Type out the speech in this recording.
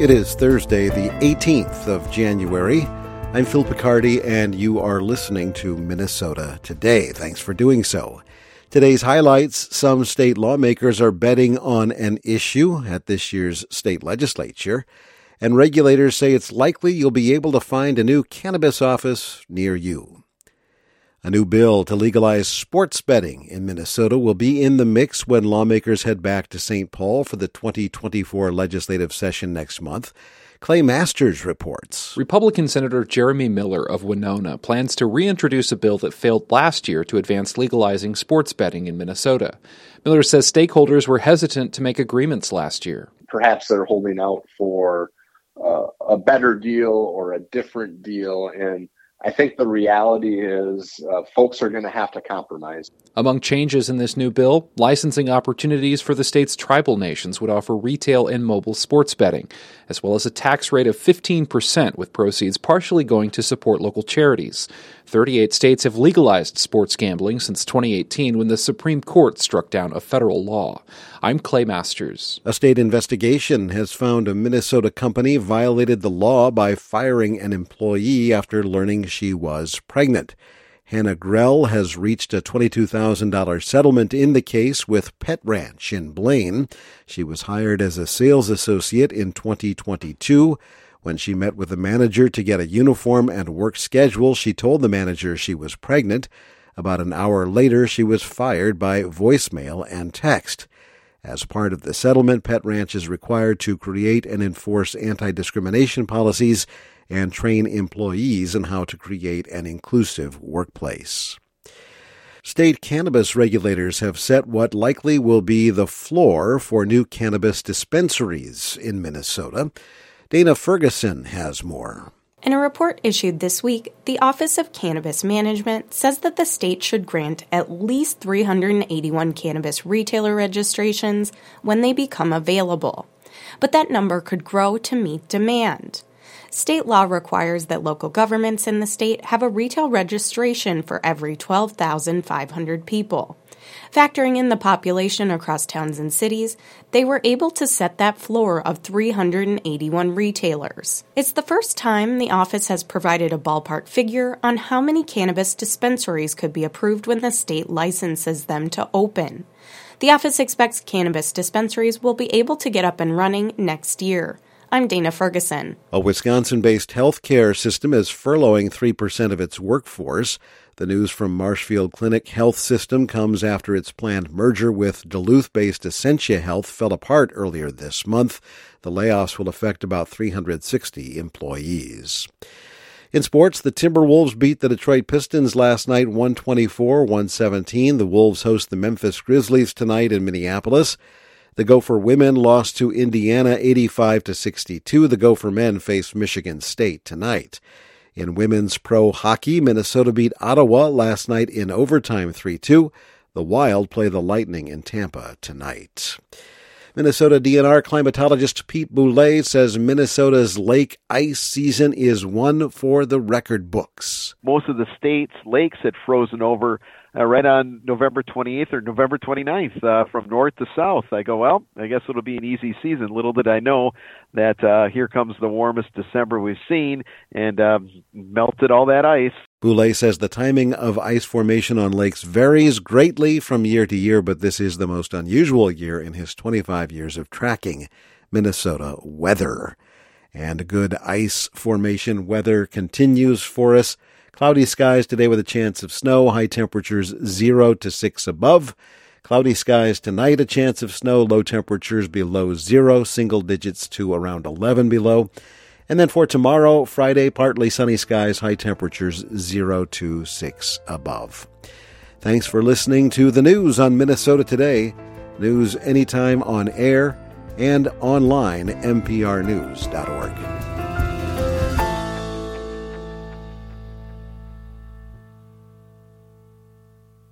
It is Thursday, the 18th of January. I'm Phil Picardi, and you are listening to Minnesota Today. Thanks for doing so. Today's highlights some state lawmakers are betting on an issue at this year's state legislature, and regulators say it's likely you'll be able to find a new cannabis office near you. A new bill to legalize sports betting in Minnesota will be in the mix when lawmakers head back to St. Paul for the 2024 legislative session next month. Clay Masters reports. Republican Senator Jeremy Miller of Winona plans to reintroduce a bill that failed last year to advance legalizing sports betting in Minnesota. Miller says stakeholders were hesitant to make agreements last year. Perhaps they're holding out for uh, a better deal or a different deal, and I think the reality is uh, folks are going to have to compromise. Among changes in this new bill, licensing opportunities for the state's tribal nations would offer retail and mobile sports betting, as well as a tax rate of 15%, with proceeds partially going to support local charities. 38 states have legalized sports gambling since 2018 when the Supreme Court struck down a federal law. I'm Clay Masters. A state investigation has found a Minnesota company violated the law by firing an employee after learning she was pregnant. Hannah Grell has reached a $22,000 settlement in the case with Pet Ranch in Blaine. She was hired as a sales associate in 2022. When she met with the manager to get a uniform and work schedule, she told the manager she was pregnant. About an hour later, she was fired by voicemail and text. As part of the settlement, Pet Ranch is required to create and enforce anti discrimination policies and train employees in how to create an inclusive workplace. State cannabis regulators have set what likely will be the floor for new cannabis dispensaries in Minnesota. Dana Ferguson has more. In a report issued this week, the Office of Cannabis Management says that the state should grant at least 381 cannabis retailer registrations when they become available. But that number could grow to meet demand. State law requires that local governments in the state have a retail registration for every 12,500 people. Factoring in the population across towns and cities, they were able to set that floor of 381 retailers. It's the first time the office has provided a ballpark figure on how many cannabis dispensaries could be approved when the state licenses them to open. The office expects cannabis dispensaries will be able to get up and running next year. I'm Dana Ferguson. A Wisconsin based healthcare system is furloughing 3% of its workforce. The news from Marshfield Clinic Health System comes after its planned merger with Duluth based Essentia Health fell apart earlier this month. The layoffs will affect about 360 employees. In sports, the Timberwolves beat the Detroit Pistons last night 124 117. The Wolves host the Memphis Grizzlies tonight in Minneapolis. The Gopher women lost to Indiana 85 to 62. The Gopher men face Michigan State tonight. In women's pro hockey, Minnesota beat Ottawa last night in overtime 3-2. The Wild play the Lightning in Tampa tonight. Minnesota DNR climatologist Pete Boulay says Minnesota's lake ice season is one for the record books. Most of the state's lakes had frozen over uh, right on November 28th or November 29th uh, from north to south. I go, well, I guess it'll be an easy season. Little did I know that uh, here comes the warmest December we've seen and um, melted all that ice. Boulay says the timing of ice formation on lakes varies greatly from year to year, but this is the most unusual year in his 25 years of tracking Minnesota weather. And good ice formation weather continues for us. Cloudy skies today with a chance of snow, high temperatures 0 to 6 above. Cloudy skies tonight, a chance of snow, low temperatures below 0, single digits to around 11 below. And then for tomorrow, Friday, partly sunny skies, high temperatures 0 to 6 above. Thanks for listening to the news on Minnesota Today. News anytime on air and online, mprnews.org.